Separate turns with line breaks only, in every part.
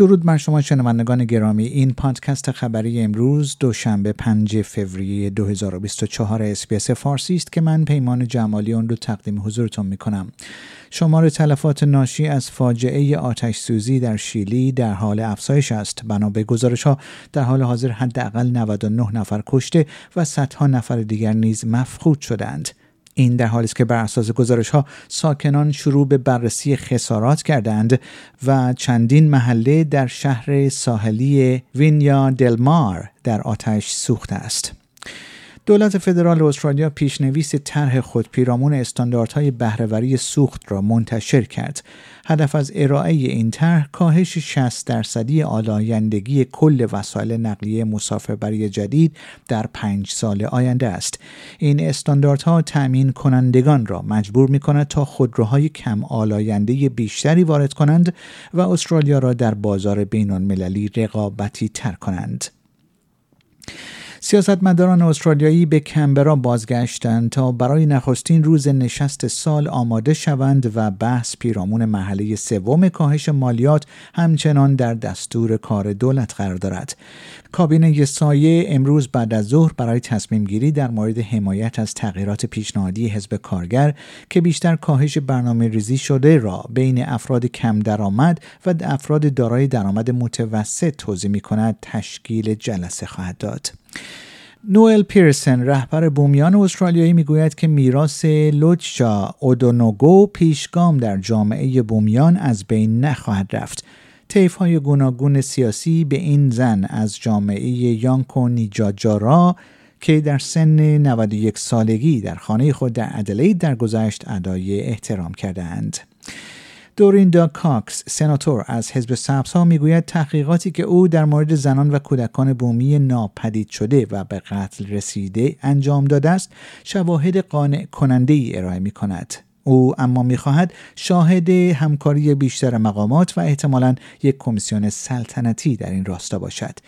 درود بر شما شنوندگان گرامی. این پادکست خبری امروز دوشنبه 5 فوریه 2024 اسپیس فارسی است که من پیمان جمالی اون رو تقدیم حضورتون می کنم شمار تلفات ناشی از فاجعه آتش سوزی در شیلی در حال افزایش است. بنا به گزارش ها در حال حاضر حداقل 99 نفر کشته و صدها نفر دیگر نیز مفقود شدند این در حالی است که بر اساس گزارش ها ساکنان شروع به بررسی خسارات کردند و چندین محله در شهر ساحلی وینیا دلمار در آتش سوخته است. دولت فدرال استرالیا پیشنویس طرح خود پیرامون استانداردهای بهرهوری سوخت را منتشر کرد. هدف از ارائه این طرح کاهش 60 درصدی آلایندگی کل وسایل نقلیه مسافربری جدید در پنج سال آینده است. این استانداردها تأمین کنندگان را مجبور می کند تا خودروهای کم آلاینده بیشتری وارد کنند و استرالیا را در بازار بین المللی رقابتی تر کنند. سیاستمداران استرالیایی به کمبرا بازگشتند تا برای نخستین روز نشست سال آماده شوند و بحث پیرامون محله سوم کاهش مالیات همچنان در دستور کار دولت قرار دارد. کابینه سایه امروز بعد از ظهر برای تصمیم گیری در مورد حمایت از تغییرات پیشنهادی حزب کارگر که بیشتر کاهش برنامه ریزی شده را بین افراد کم درآمد و افراد دارای درآمد متوسط توضیح می کند تشکیل جلسه خواهد داد. نوئل پیرسن رهبر بومیان استرالیایی می‌گوید که میراث لوچا اودونوگو پیشگام در جامعه بومیان از بین نخواهد رفت طیف های گوناگون سیاسی به این زن از جامعه یانکو نیجاجارا که در سن 91 سالگی در خانه خود در ادلید درگذشت ادای احترام کردند. دوریندا کاکس سناتور از حزب ها می‌گوید تحقیقاتی که او در مورد زنان و کودکان بومی ناپدید شده و به قتل رسیده انجام داده است شواهد قانع کننده ای ارائه می کند او اما می‌خواهد شاهد همکاری بیشتر مقامات و احتمالا یک کمیسیون سلطنتی در این راستا باشد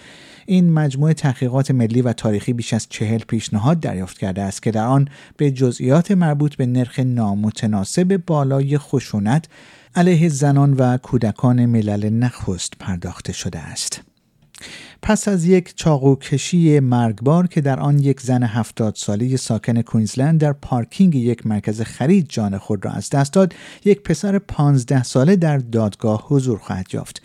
این مجموعه تحقیقات ملی و تاریخی بیش از چهل پیشنهاد دریافت کرده است که در آن به جزئیات مربوط به نرخ نامتناسب بالای خشونت علیه زنان و کودکان ملل نخست پرداخته شده است. پس از یک چاقوکشی مرگبار که در آن یک زن هفتاد ساله ساکن کوینزلند در پارکینگ یک مرکز خرید جان خود را از دست داد یک پسر پانزده ساله در دادگاه حضور خواهد یافت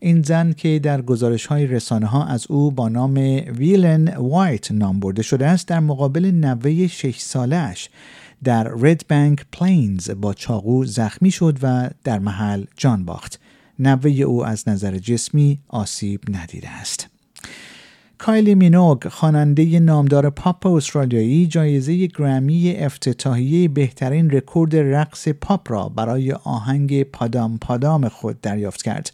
این زن که در گزارش های رسانه ها از او با نام ویلن وایت نام برده شده است در مقابل نوه شش سالش در رد بانک پلینز با چاقو زخمی شد و در محل جان باخت. نوه او از نظر جسمی آسیب ندیده است. کایلی مینوگ خواننده نامدار پاپ استرالیایی جایزه گرمی افتتاحیه بهترین رکورد رقص پاپ را برای آهنگ پادام پادام خود دریافت کرد.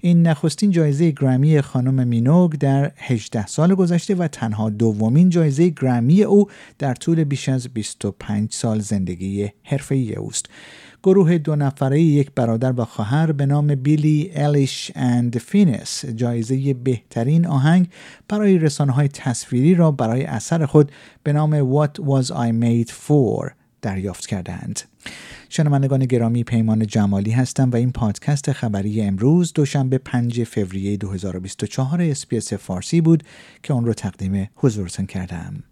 این نخستین جایزه گرمی خانم مینوگ در 18 سال گذشته و تنها دومین جایزه گرمی او در طول بیش از 25 سال زندگی حرفه‌ای اوست. گروه دو نفره یک برادر و خواهر به نام بیلی آیلیش and فینیس جایزه بهترین آهنگ برای رسانه های تصویری را برای اثر خود به نام What Was I Made For دریافت کردند. شنوندگان گرامی پیمان جمالی هستم و این پادکست خبری امروز دوشنبه 5 فوریه 2024 اسپیس فارسی بود که آن را تقدیم حضورتان کردم.